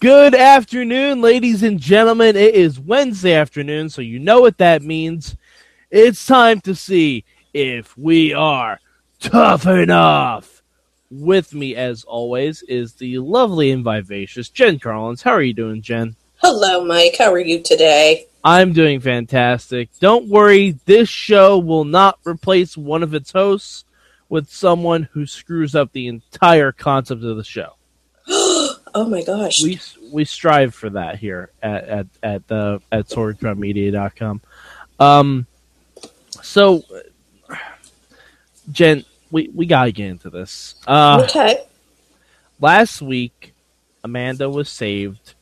Good afternoon, ladies and gentlemen. It is Wednesday afternoon, so you know what that means. It's time to see if we are tough enough. With me, as always, is the lovely and vivacious Jen Carlins. How are you doing, Jen? Hello, Mike. How are you today? I'm doing fantastic. Don't worry, this show will not replace one of its hosts with someone who screws up the entire concept of the show. Oh my gosh. We we strive for that here at at at the at swordcrownmedia.com. Um so Jen, we we got to get into this. Uh okay. Last week Amanda was saved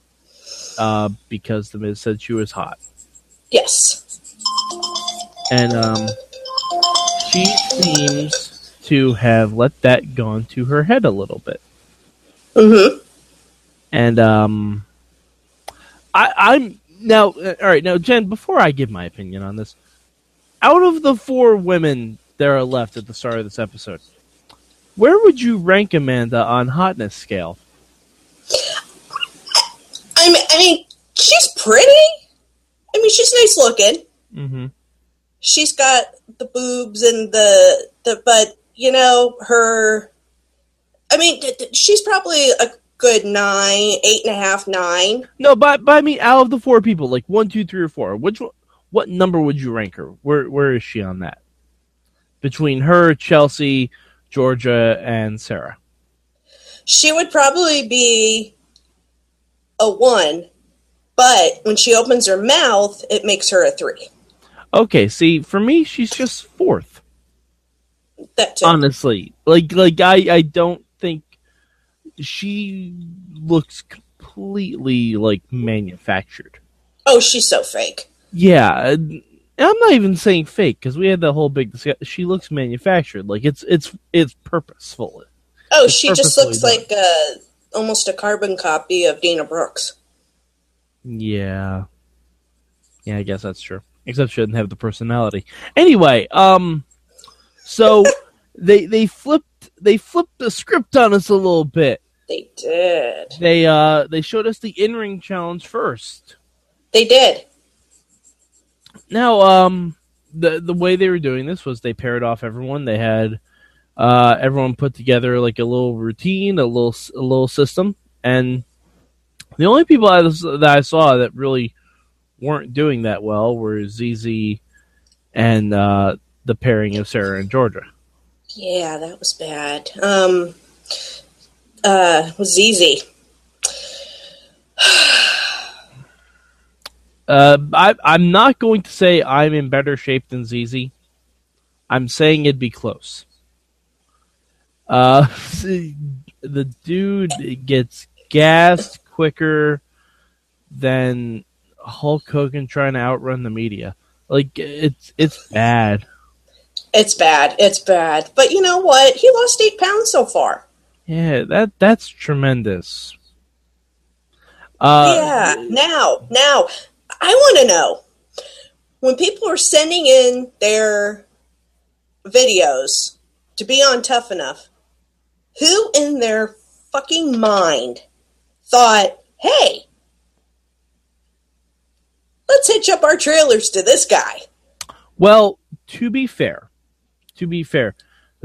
uh, because the Miz said she was hot. Yes. And um, she seems to have let that gone to her head a little bit. Mm-hmm. And um, I, I'm now uh, all right. Now, Jen, before I give my opinion on this, out of the four women that are left at the start of this episode, where would you rank Amanda on hotness scale? I mean, I mean, she's pretty. I mean, she's nice looking. Mm-hmm. She's got the boobs and the the, but you know her. I mean, she's probably a good nine, eight and a half, nine. No, but but I mean, out of the four people, like one, two, three, or four, which what number would you rank her? Where where is she on that? Between her, Chelsea, Georgia, and Sarah. She would probably be a one, but when she opens her mouth, it makes her a three. Okay, see, for me, she's just fourth. That too. Honestly, like, like I, I don't she looks completely like manufactured. Oh, she's so fake. Yeah, I'm not even saying fake because we had that whole big. She looks manufactured. Like it's it's it's purposeful. Oh, it's she just looks done. like a almost a carbon copy of Dana Brooks. Yeah. Yeah, I guess that's true. Except she doesn't have the personality. Anyway, um so they they flipped they flipped the script on us a little bit. They did. They uh they showed us the in-ring challenge first. They did. Now, um the the way they were doing this was they paired off everyone. They had uh, everyone put together like a little routine, a little a little system, and the only people I, that I saw that really weren't doing that well were ZZ and uh, the pairing of Sarah and Georgia. Yeah, that was bad. Um, uh, ZZ. uh, I, I'm not going to say I'm in better shape than ZZ. I'm saying it'd be close. Uh, the dude gets gassed quicker than Hulk Hogan trying to outrun the media. Like it's it's bad. It's bad. It's bad. But you know what? He lost eight pounds so far. Yeah, that that's tremendous. Uh, yeah. Now, now, I want to know when people are sending in their videos to be on Tough Enough who in their fucking mind thought, hey, let's hitch up our trailers to this guy? Well, to be fair, to be fair,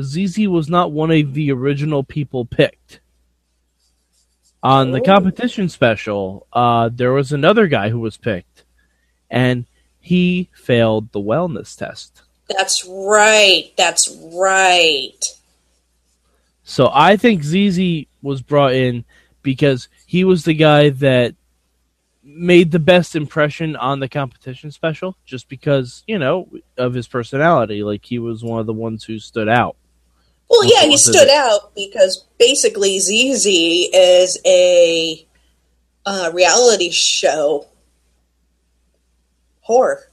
ZZ was not one of the original people picked. On the oh. competition special, uh, there was another guy who was picked, and he failed the wellness test. That's right. That's right. So I think ZZ was brought in because he was the guy that made the best impression on the competition special just because, you know, of his personality. Like he was one of the ones who stood out. Well, yeah, he stood out because basically ZZ is a uh, reality show horror.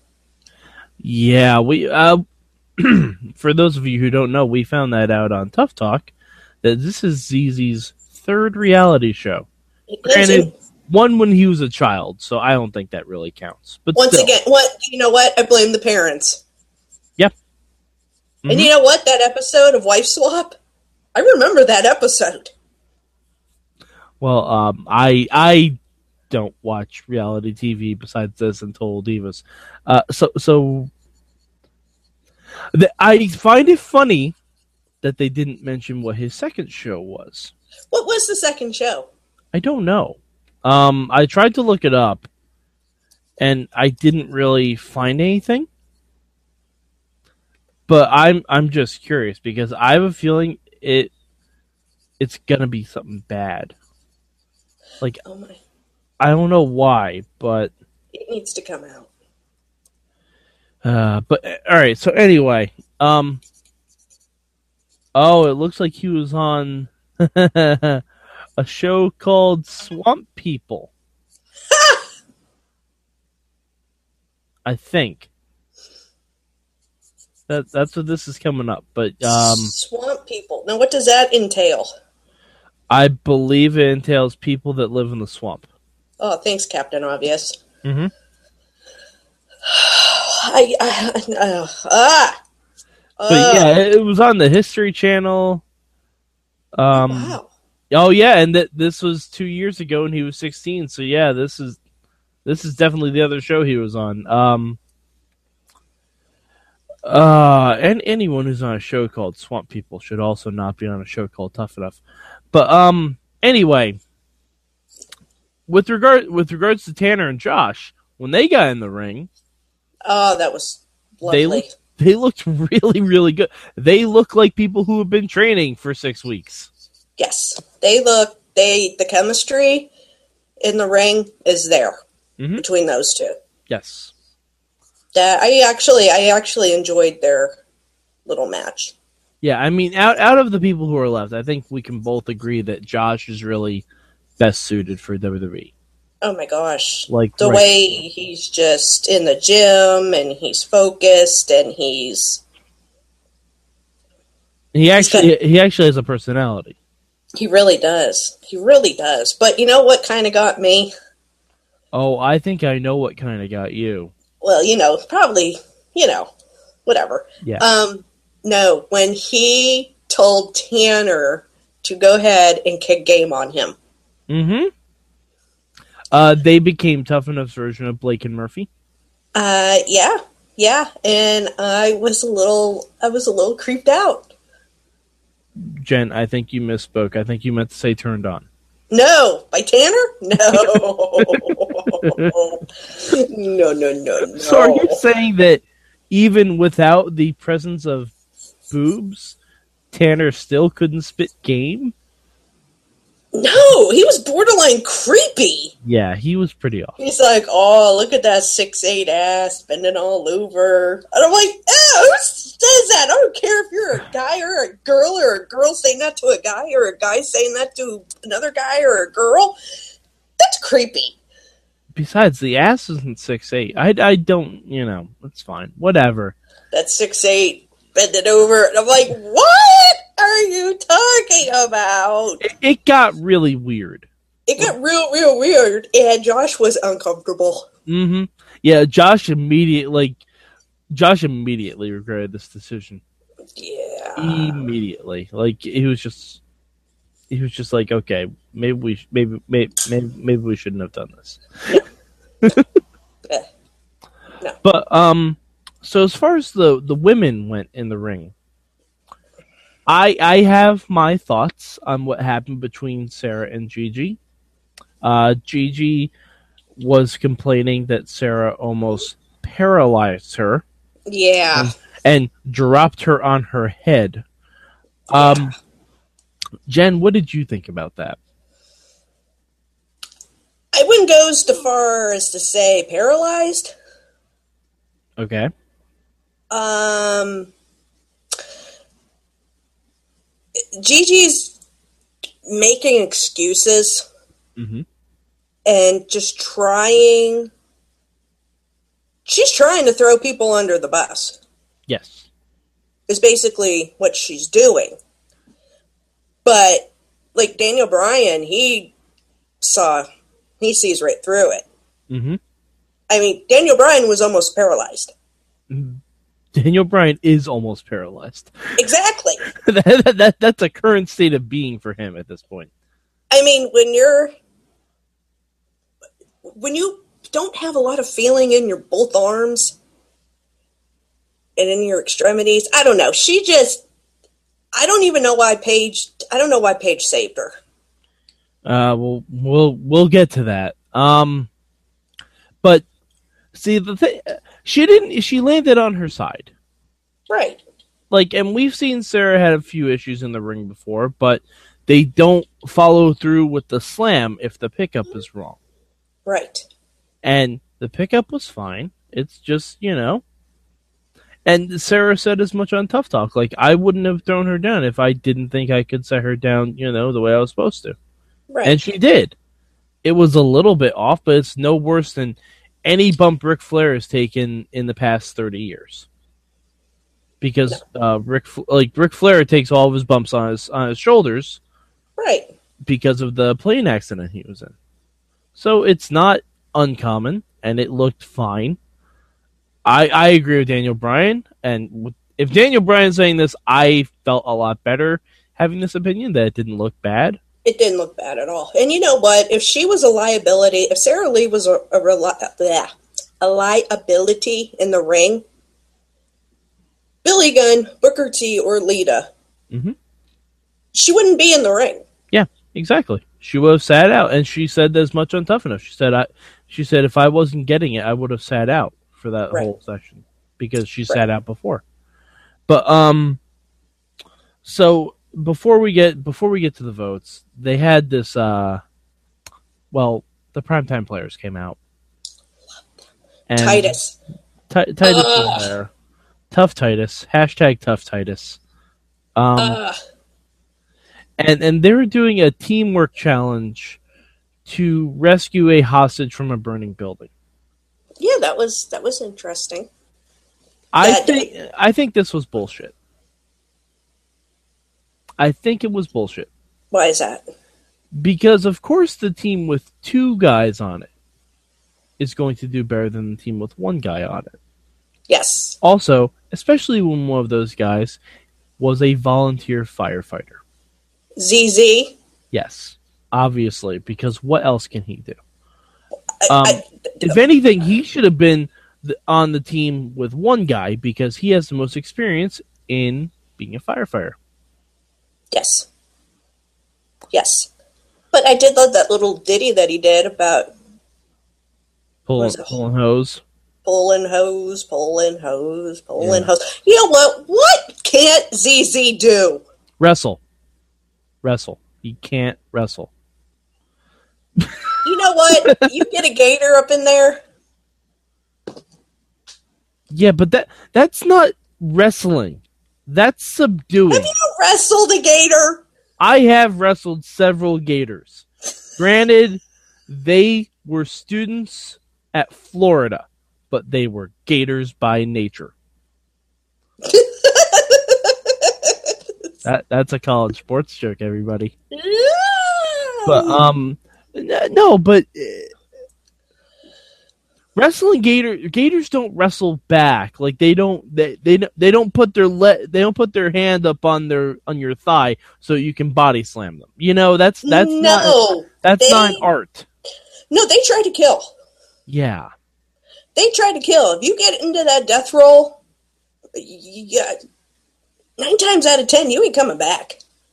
Yeah, we uh, for those of you who don't know, we found that out on Tough Talk that this is ZZ's third reality show. Granted, one when he was a child, so I don't think that really counts. But once still. again, what you know? What I blame the parents. Mm-hmm. And you know what? That episode of Wife Swap, I remember that episode. Well, um, I I don't watch reality TV besides this and Total Divas. Uh, so so the, I find it funny that they didn't mention what his second show was. What was the second show? I don't know. Um, I tried to look it up, and I didn't really find anything. But I'm I'm just curious because I have a feeling it it's gonna be something bad. Like, oh my. I don't know why, but it needs to come out. Uh, but all right. So anyway, um, oh, it looks like he was on a show called Swamp People. I think that that's what this is coming up. But um, Swamp People. Now, what does that entail? I believe it entails people that live in the swamp. Oh, thanks, Captain Obvious. Mm-hmm. I, I uh, ah. But uh, yeah, it was on the History Channel. Um, wow. Oh yeah, and that this was two years ago, and he was sixteen. So yeah, this is this is definitely the other show he was on. Um, uh, and anyone who's on a show called Swamp People should also not be on a show called Tough Enough. But um, anyway, with regard with regards to Tanner and Josh, when they got in the ring, oh, that was lovely. They looked, they looked really really good. They look like people who have been training for six weeks. Yes, they look. They the chemistry in the ring is there mm-hmm. between those two. Yes. That I actually I actually enjoyed their little match. Yeah, I mean, out out of the people who are left, I think we can both agree that Josh is really best suited for WWE. Oh my gosh! Like the right. way he's just in the gym and he's focused and he's he actually got, he actually has a personality. He really does. He really does. But you know what kind of got me? Oh, I think I know what kind of got you. Well, you know, probably, you know, whatever. Yeah. Um, no, when he told Tanner to go ahead and kick game on him. Mm-hmm. Uh, they became tough enough's version of Blake and Murphy. Uh, yeah, yeah, and I was a little, I was a little creeped out. Jen, I think you misspoke. I think you meant to say turned on. No, by Tanner? No. no, no, no, no. So are you saying that even without the presence of boobs, Tanner still couldn't spit game? No, he was borderline creepy. Yeah, he was pretty awesome. He's like, "Oh, look at that six eight ass bending all over," and I'm like, "Oh, who says that? I don't care if you're a guy or a girl, or a girl saying that to a guy, or a guy saying that to another guy or a girl. That's creepy." Besides, the ass isn't six eight. I, I don't, you know, that's fine. Whatever. That's six eight Bend it over, and I'm like, "What?" are you talking about? It, it got really weird. It got real, real weird, and Josh was uncomfortable. Mm-hmm. Yeah, Josh immediately, like, Josh immediately regretted this decision. Yeah, immediately. Like he was just, he was just like, okay, maybe we, maybe, maybe, maybe, maybe we shouldn't have done this. No. no. But um, so as far as the the women went in the ring, I I have my thoughts on what happened between Sarah and Gigi. Uh, Gigi was complaining that Sarah almost paralyzed her. Yeah. And, and dropped her on her head. Um, yeah. Jen, what did you think about that? I wouldn't go as far as to say paralyzed. Okay. Um, Gigi's making excuses mm-hmm. and just trying. She's trying to throw people under the bus. Yes. Is basically what she's doing. But, like Daniel Bryan, he saw, he sees right through it. Mm-hmm. I mean, Daniel Bryan was almost paralyzed. Mm-hmm. Daniel Bryan is almost paralyzed. Exactly. that, that, that's a current state of being for him at this point. I mean, when you're when you don't have a lot of feeling in your both arms and in your extremities. I don't know. She just I don't even know why Paige I don't know why Paige saved her. Uh we'll we'll we'll get to that. Um but see the thing she didn't she landed on her side. Right. Like and we've seen Sarah had a few issues in the ring before, but they don't follow through with the slam if the pickup is wrong. Right. And the pickup was fine. It's just, you know. And Sarah said as much on Tough Talk. Like, I wouldn't have thrown her down if I didn't think I could set her down, you know, the way I was supposed to. Right. And she did. It was a little bit off, but it's no worse than any bump Ric Flair has taken in the past 30 years. Because uh, Ric, like Ric Flair takes all of his bumps on his on his shoulders, right? Because of the plane accident he was in. So it's not uncommon, and it looked fine. I I agree with Daniel Bryan, and if Daniel Bryan's saying this, I felt a lot better having this opinion that it didn't look bad. It didn't look bad at all. And you know what? If she was a liability, if Sarah Lee was a a, bleh, a liability in the ring, Billy Gunn, Booker T, or Lita, mm-hmm. she wouldn't be in the ring. Yeah, exactly she would have sat out, and she said as much on Tough Enough. She said, "I," she said, "if I wasn't getting it, I would have sat out for that right. whole session because she right. sat out before." But um, so before we get before we get to the votes, they had this. uh Well, the primetime players came out. And Titus. T- Titus was there. Tough Titus. Hashtag Tough Titus. Um, and and they're doing a teamwork challenge to rescue a hostage from a burning building. Yeah, that was that was interesting. I that, think I think this was bullshit. I think it was bullshit. Why is that? Because of course the team with two guys on it is going to do better than the team with one guy on it. Yes. Also, especially when one of those guys was a volunteer firefighter. ZZ? Yes, obviously, because what else can he do? Um, I, I, if anything, he should have been the, on the team with one guy because he has the most experience in being a firefighter. Yes. Yes. But I did love that little ditty that he did about pulling, pulling hose. Pulling hose, pulling hose, pulling yeah. hose. You know what? What can't ZZ do? Wrestle wrestle. He can't wrestle. You know what? you get a gator up in there. Yeah, but that that's not wrestling. That's subduing. Have you wrestled a gator? I have wrestled several gators. Granted, they were students at Florida, but they were gators by nature. That that's a college sports joke, everybody. but um, no, but uh, wrestling gator gators don't wrestle back. Like they don't they they they don't put their le- they don't put their hand up on their on your thigh so you can body slam them. You know that's that's no, not that's they, not art. No, they try to kill. Yeah. They try to kill. If you get into that death roll, you got nine times out of ten, you ain't coming back.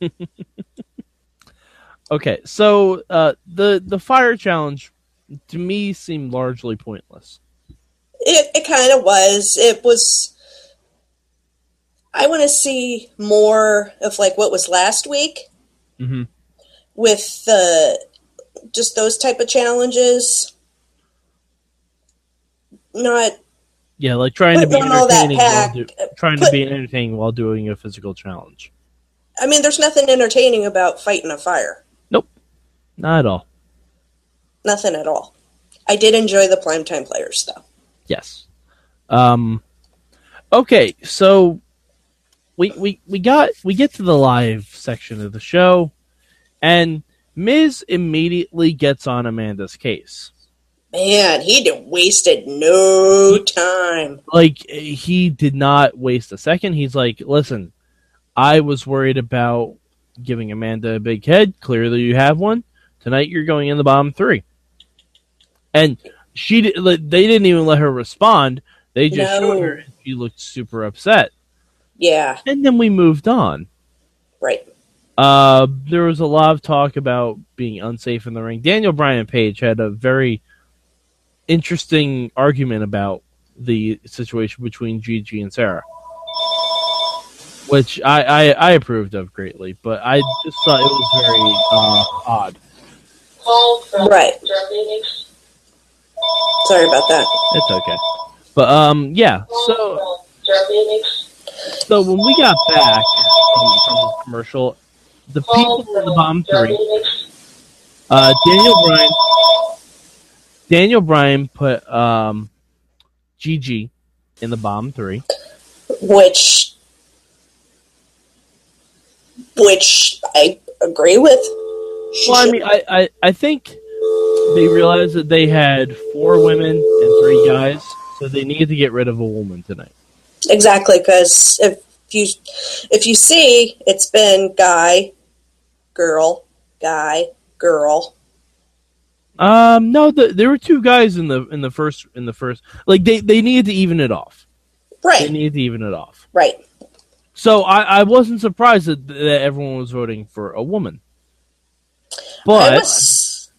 okay, so uh, the the fire challenge to me seemed largely pointless. It it kind of was. It was. I want to see more of like what was last week mm-hmm. with the just those type of challenges. Not yeah, like trying to be entertaining while do, trying put, to be entertaining while doing a physical challenge. I mean, there's nothing entertaining about fighting a fire. Not at all. Nothing at all. I did enjoy the primetime players, though. Yes. Um. Okay, so we we we got we get to the live section of the show, and Miz immediately gets on Amanda's case. Man, he did wasted no time. Like he did not waste a second. He's like, "Listen, I was worried about giving Amanda a big head. Clearly, you have one. Tonight, you're going in the bottom three. and she they didn't even let her respond. They just No. showed her. She looked super upset, Yeah, and then we moved on. right. Uh, there was a lot of talk about being unsafe in the ring. Daniel Bryan Paige had a very interesting argument about the situation between Gigi and Sarah, which I, I, I approved of greatly, but I just thought it was very uh, odd. Call from Right. Germany. Sorry about that. It's okay, but um, yeah. So so when we got back from, from the commercial, the people in the bomb bottom three. Uh, Daniel Bryan. Daniel Bryan put um, GG in the bomb three. Which, which I agree with. Well, I mean, I, I, I think they realized that they had four women and three guys, so they needed to get rid of a woman tonight. exactly because if you if you see, it's been guy, girl, guy, girl. Um, no, the, there were two guys in the in the first in the first. Like they they needed to even it off. Right. They needed to even it off. right. So I, I wasn't surprised that, that everyone was voting for a woman. But I was,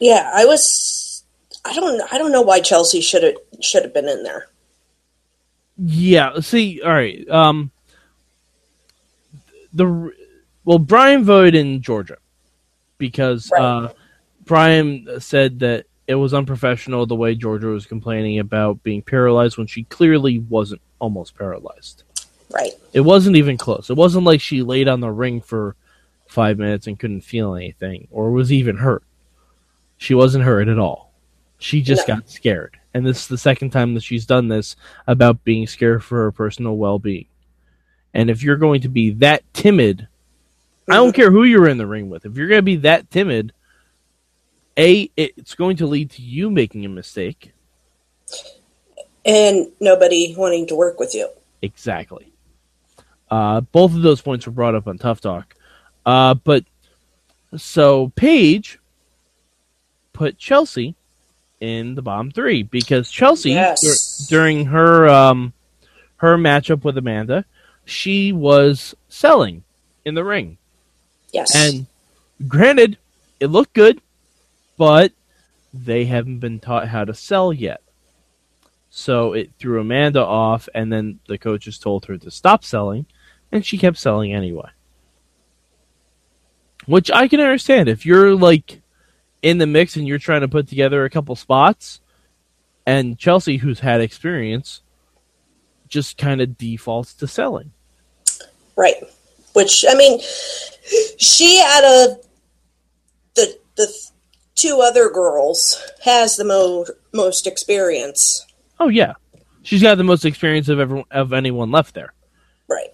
yeah, I was. I don't. I don't know why Chelsea should have should have been in there. Yeah. See, all right. Um, the well, Brian voted in Georgia because Right. uh, Brian said that it was unprofessional the way Georgia was complaining about being paralyzed when she clearly wasn't almost paralyzed. Right. It wasn't even close. It wasn't like she laid on the ring for five minutes and couldn't feel anything or was even hurt. She wasn't hurt at all. She just No. got scared. And this is the second time that she's done this about being scared for her personal well being. And if you're going to be that timid, I don't care who you're in the ring with. If you're going to be that timid, A, it's going to lead to you making a mistake. And nobody wanting to work with you. Exactly. Uh, both of those points were brought up on Tough Talk. Uh, but so Paige put Chelsea in the bottom three because Chelsea Yes. dur- during her um, her matchup with Amanda, she was selling in the ring. Yes. And granted, it looked good, but they haven't been taught how to sell yet. So it threw Amanda off, and then the coaches told her to stop selling, and she kept selling anyway. Which I can understand. If you're like in the mix and you're trying to put together a couple spots, and Chelsea, who's had experience, just kind of defaults to selling. Right. Which I mean, she out of the the two other girls has the mo- most experience. Oh yeah, she's got the most experience of everyone of anyone left there. Right.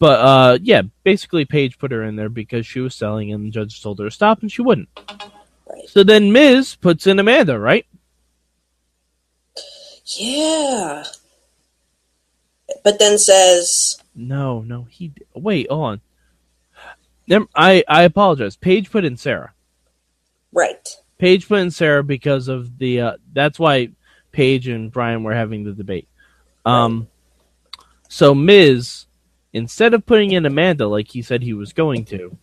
But uh, yeah, basically Paige put her in there because she was selling, and the judge told her to stop, and she wouldn't. Right. So then Miz puts in Amanda, right? Yeah. But then says, No, no, he wait, hold on. I I apologize. Paige put in Sarah. right. Paige put in Sarah because of the. Uh, that's why Paige and Brian were having the debate. Um, so Miz, instead of putting in Amanda like he said he was going to,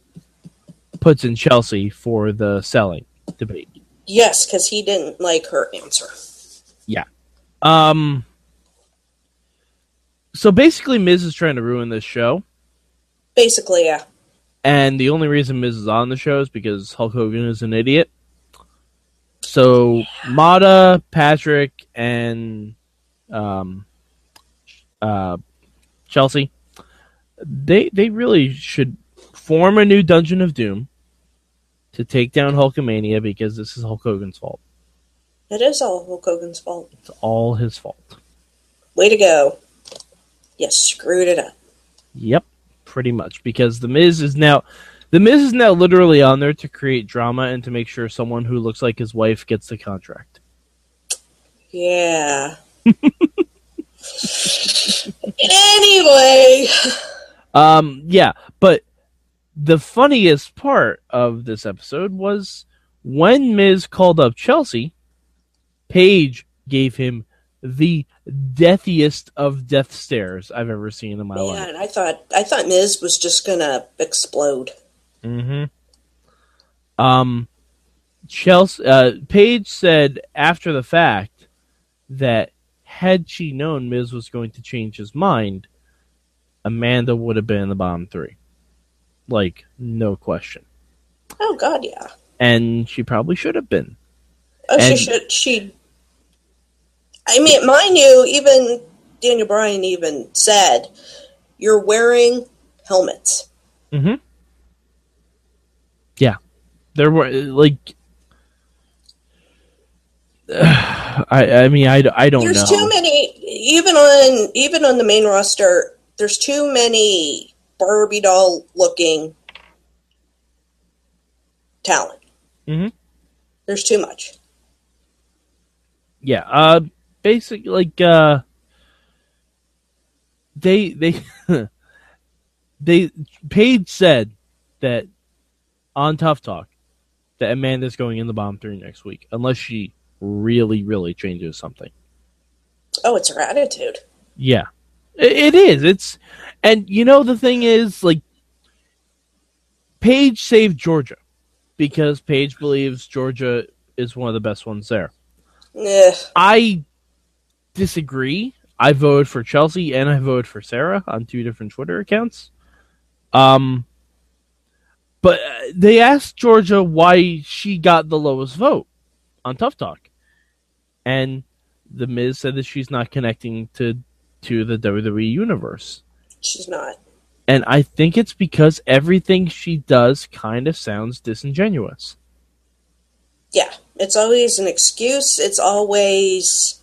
puts in Chelsea for the selling debate. Yes, because he didn't like her answer. Yeah. Um. So basically, Miz is trying to ruin this show, Basically, yeah. and the only reason Miz is on the show is because Hulk Hogan is an idiot. So Mada, Patrick, and um, uh, Chelsea, they they really should form a new Dungeon of Doom to take down Hulkamania because this is Hulk Hogan's fault. It is all Hulk Hogan's fault. It's all his fault. Way to go. You screwed it up. Yep, pretty much because the Miz is now the Miz is now literally on there to create drama and to make sure someone who looks like his wife gets the contract. Yeah. anyway. Um, yeah, but the funniest part of this episode was when Miz called up Chelsea, Paige gave him the deathiest of death stares I've ever seen in my life. Man, I thought I thought Miz was just gonna explode. Mm-hmm. Um, Chelsea, uh, Paige said after the fact that had she known Miz was going to change his mind, Amanda would have been in the bottom three. Like, no question. Oh God, yeah. And she probably should have been. Oh, And- she should. She. I mean, mind you, even Daniel Bryan even said, "You're wearing helmets." Mm-hmm. Yeah, there were like, I I mean I, I don't There's know. too many, even on even on the main roster. There's too many Barbie doll looking talent. Mhm. There's too much. yeah, uh, basic like uh, they they they Paige said that on Tough Talk that Amanda's going in the bottom three next week unless she really really changes something. Oh, it's her attitude. Yeah, it, it is. It's and you know the thing is like Paige saved Georgia because Paige believes Georgia is one of the best ones there. Eh, I disagree. I voted for Chelsea and I voted for Sarah on two different Twitter accounts. Um, but uh, they asked Georgia why she got the lowest vote on Tough Talk, and the Miz said that she's not connecting to to the WWE universe. she's not. And I think it's because everything she does kind of sounds disingenuous. Yeah, it's always an excuse. It's always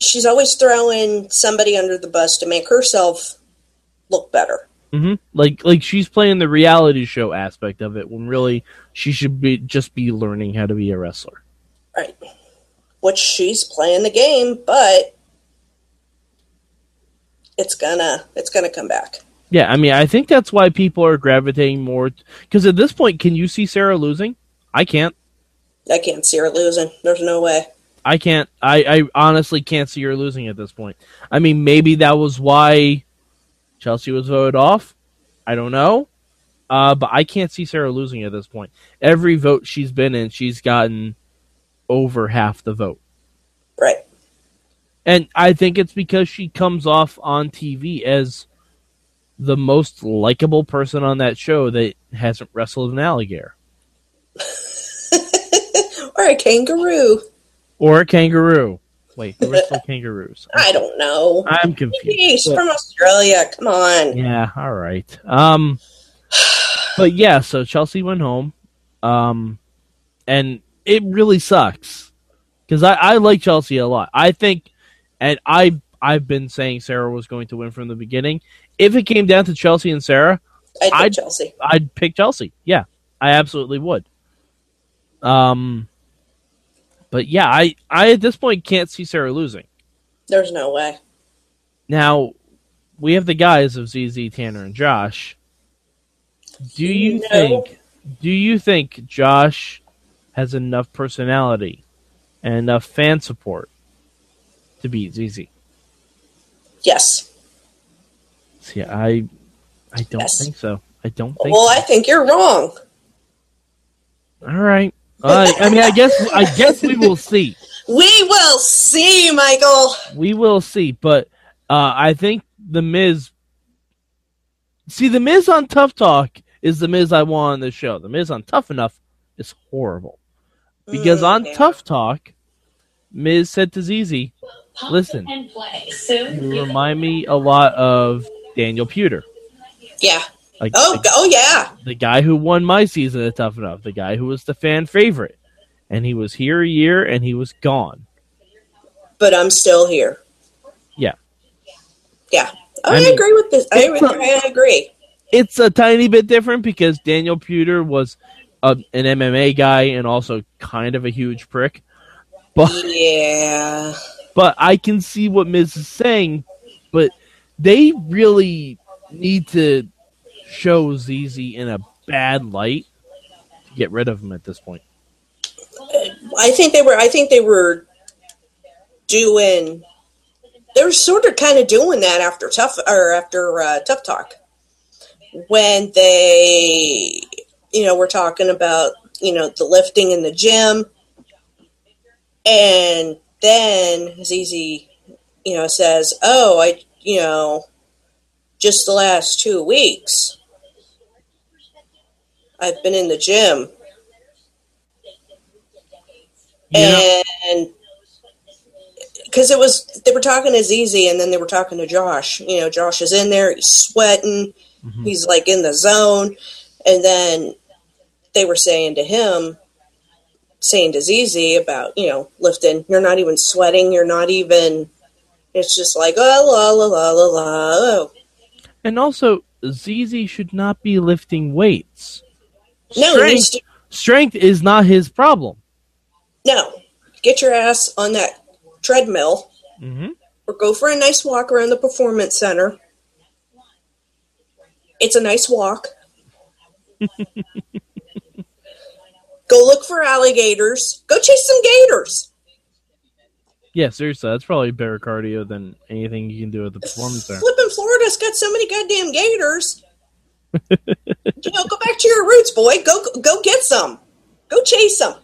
she's always throwing somebody under the bus to make herself look better. hmm Like like she's playing the reality show aspect of it when really she should be just be learning how to be a wrestler. Right. Which she's playing the game, but it's gonna it's gonna come back. Yeah, I mean I think that's why people are gravitating more because at this point, can you see Sarah losing? I can't. I can't see her losing. There's no way. I can't. I, I honestly can't see her losing at this point. I mean, maybe that was why Chelsea was voted off. I don't know. Uh, but I can't see Sarah losing at this point. Every vote she's been in, she's gotten over half the vote. Right. And I think it's because she comes off on TV as the most likable person on that show that hasn't wrestled an alligator or a kangaroo. or a kangaroo. Wait, who wrestled kangaroos? I don't know. I'm confused. She's from Australia. Come on. Yeah, all right. Um, but yeah, so Chelsea went home, um, and it really sucks because I, I like Chelsea a lot. I think, and I I've been saying Sarah was going to win from the beginning. If it came down to Chelsea and Sarah, I think I'd- Chelsea. I'd pick Chelsea. Yeah, I absolutely would. Um, but yeah, I I at this point can't see Sarah losing. There's no way. Now, we have the guys of ZZ, Tanner, and Josh. Do you No. think do you think Josh has enough personality and enough fan support to beat ZZ? Yes. See, I I don't Yes. think so. I don't think Well, I think you're wrong. All right. Uh, I mean, I guess I guess we will see. We will see, Michael. We will see, but uh, I think the Miz. See, the Miz on Tough Talk is the Miz I want on the show. The Miz on Tough Enough is horrible because Mm, on. Tough Talk, Miz said to ZZ, Listen. "You remind me a lot of Daniel Puder, Yeah. like Oh, the, oh yeah. the guy who won my season of Tough Enough, the guy who was the fan favorite, and he was here a year and he was gone." But I'm still here. Yeah. Yeah. Oh, I I, mean, agree with this. I, agree- I agree. it's a tiny bit different because Daniel Puder was a, an MMA guy and also kind of a huge prick. But Yeah. but I can see what Miz is saying. But they really need to show ZZ in a bad light to get rid of him at this point. I think they were. I think they were doing. They were sort of kind of doing that after tough or after uh, tough talk when they, you know, we're talking about you know the lifting in the gym, and then ZZ, you know, says, "Oh, I, you know, just the last two weeks." I've been in the gym. Yeah. And because it was, they were talking to ZZ and then they were talking to Josh. You know, Josh is in there, he's sweating, Mhm. he's like in the zone. And then they were saying to him, saying to ZZ about, you know, lifting, you're not even sweating, you're not even, it's just like, oh, la, la, la, la, la. Oh. And also, ZZ should not be lifting weights. No, strength, to- strength is not his problem. no, get your ass on that treadmill Mm-hmm. or go for a nice walk around the performance center. It's a nice walk. go look for alligators. Go chase some gators. Yeah, seriously, that's probably better cardio than anything you can do at the performance center. Flipping Florida's got so many goddamn gators. you know, go back to your roots, boy. Go go get some. Go chase them.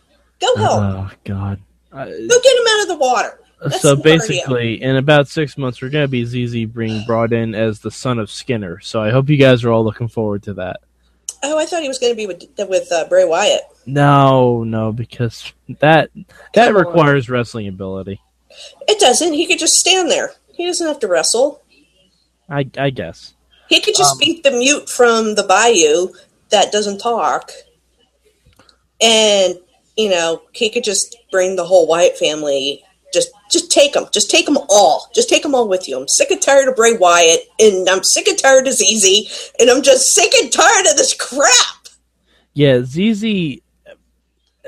Go help. Oh God. Uh, go get them out of the water. That's so some cardio. basically, in about six months, we're gonna be ZZ being brought in as the son of Skinner. So I hope you guys are all looking forward to that. Oh, I thought he was going to be with with uh, Bray Wyatt. No, no, because that that Come on. requires wrestling ability. It doesn't. He could just stand there. He doesn't have to wrestle. I I guess. He could just Um, beat the mute from the bayou that doesn't talk. And, you know, he could just bring the whole Wyatt family. Just just take them. Just take them all. Just take them all with you. I'm sick and tired of Bray Wyatt. And I'm sick and tired of ZZ. And I'm just sick and tired of this crap. Yeah, ZZ.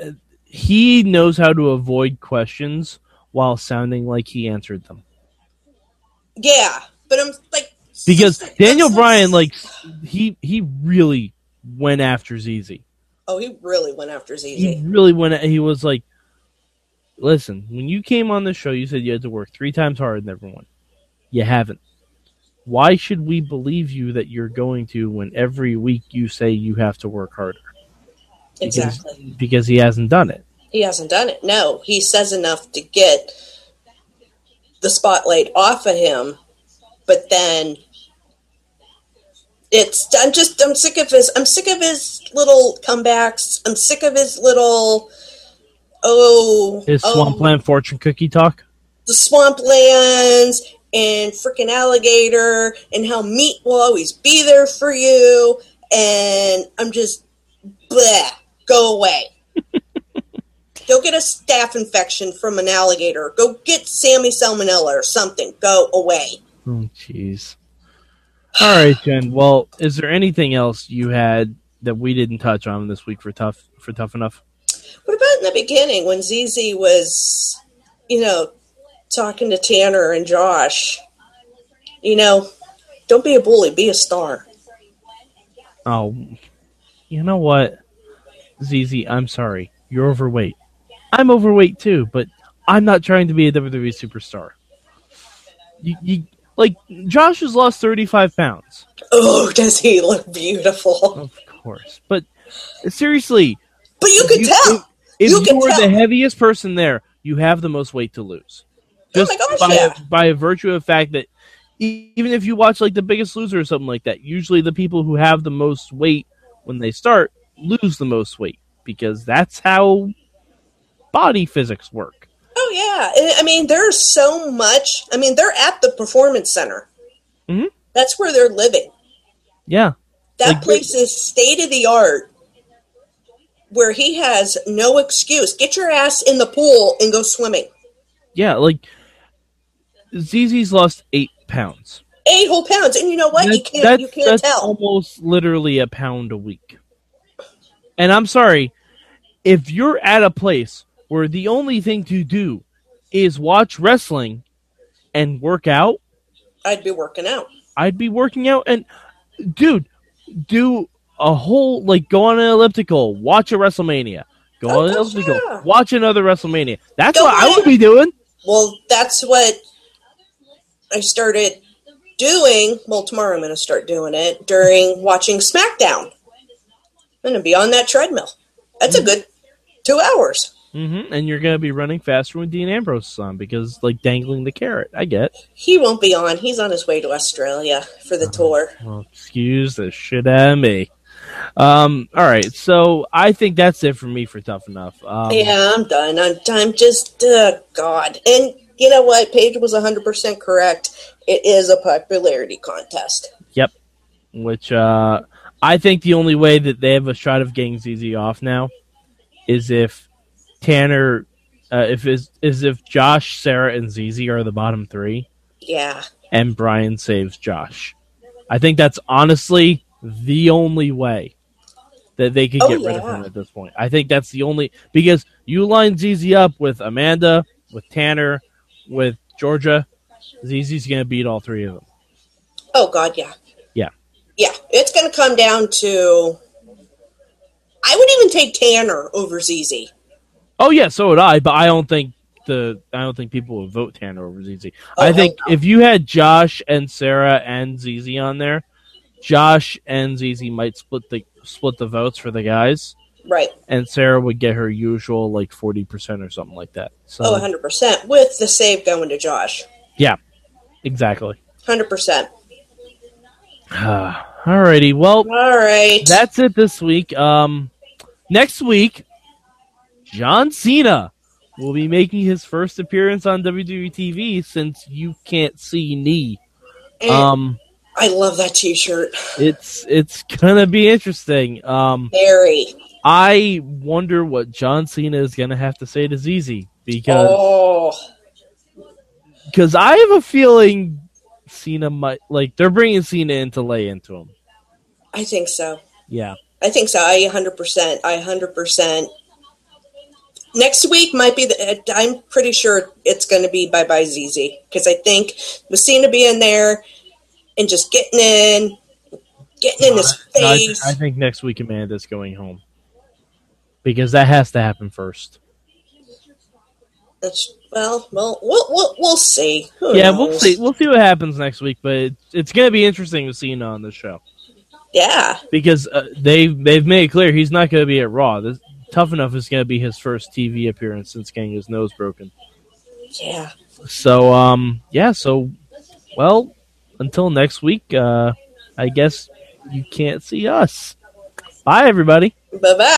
uh, He knows how to avoid questions while sounding like he answered them. Yeah. But I'm like. Because I'm Daniel so- Bryan, like, he he really went after ZZ. Oh, he really went after ZZ. He really went. He was like, "Listen, when you came on the show, you said you had to work three times harder than everyone. You haven't. Why should we believe you that you're going to when every week you say you have to work harder? Because- exactly. Because he hasn't done it. He hasn't done it. No, he says enough to get the spotlight off of him, but then it's I'm just I'm sick of his I'm sick of his little comebacks. I'm sick of his little oh His oh, swampland fortune cookie talk. the swamplands and freaking alligator and how meat will always be there for you and I'm just bleh, go away. Go get a staph infection from an alligator. Go get Sammy salmonella or something. Go away. Oh, jeez. All right, Jen. Well, is there anything else you had that we didn't touch on this week for tough for tough enough? What about in the beginning when ZZ was, you know, talking to Tanner and Josh? You know, don't be a bully, be a star. Oh, you know what, ZZ? I'm sorry. You're overweight. I'm overweight too, but I'm not trying to be a WWE superstar. You, you like Josh has lost 35 pounds, Oh, does he look beautiful? of course, but seriously, But you could You- tell. if You you, can were tell. the heaviest person there, you have the most weight to lose. Oh Just my gosh, by, yeah. by virtue of the fact that even if you watch like The Biggest Loser or something like that, usually the people who have the most weight when they start lose the most weight because that's how body physics work. Oh yeah, I mean, there's so much. I mean, they're at the performance center. Mhm. That's where they're living. Yeah, That Like, place is state of the art. Where he has no excuse. Get your ass in the pool and go swimming. yeah. Like ZZ's lost eight pounds. Eight whole pounds, and you know what? you can't. that's- You can't that's tell. almost literally a pound a week. And I'm sorry, if you're at a place where the only thing to do is watch wrestling and work out, I'd be working out. I'd be working out. And dude, do a whole like go on an elliptical, watch a WrestleMania, go Oh, on an elliptical, yeah. watch another WrestleMania. That's Go what I ahead. would be doing. Well, that's what I started doing. Well, tomorrow I'm going to start doing it during watching SmackDown. I'm going to be on that treadmill. That's a good two hours. hmm And you're gonna be running faster when Dean Ambrose is on because like dangling the carrot. I get. He won't be on. He's on his way to Australia for the tour. Well, excuse the shit out of me. Um, all right, so I think that's it for me for tough enough. Um, yeah, I'm done. I'm, I'm just, uh, God. And you know what? Paige was 100% correct. It is a popularity contest. Yep, which uh, I think the only way that they have a shot of getting ZZ off now is if Tanner, uh, if is is if Josh, Sara, and ZZ are the bottom three, Yeah. and Bryan saves Josh. I think that's honestly the only way that they could Oh, get rid of him at this point. I think that's the only because you line ZZ up with Amanda, with Tanner, with Georgia. ZZ's gonna beat all three of them. Oh God, yeah. Yeah. Yeah. It's going to come down to. I would even take Tanner over ZZ. Oh yeah, so would I, but I don't think the I don't think people would vote Tanner over ZZ. Oh, I think no. if you had Josh and Sarah and ZZ on there, Josh and ZZ might split the split the votes for the guys, Right. and Sara would get her usual like forty percent or something like that. So Oh, 100%. With the save going to Josh. Yeah. Exactly. 100%. Alrighty, well All right. that's it this week. Um, next week, John Cena will be making his first appearance on WWE TV since you can't see knee. And Um, I love that t shirt. it's it's gonna be interesting. Um, Very. I wonder what John Cena is gonna have to say to ZZ because Oh. because I have a feeling Cena might like they're bringing Cena in to lay into him. I think so. Yeah, I think so. I 100%. I 100%. Next week might be the. I'm pretty sure it's going to be bye bye ZZ because I think with Cena being there and just getting in, getting in his No, I, face. I think next week Amanda's going home because that has to happen first. That's, well, well, we'll we'll, we'll see. Who yeah, we'll see. We'll see what happens next week, but it, it's going to be interesting with Cena on the show Yeah, because uh, they they've made it clear he's not going to be at Raw. This, Tough enough is going to be his first TV appearance since getting his nose broken. yeah. So um yeah, so well, until next week, uh I guess you can't see us. Bye everybody. Bye bye.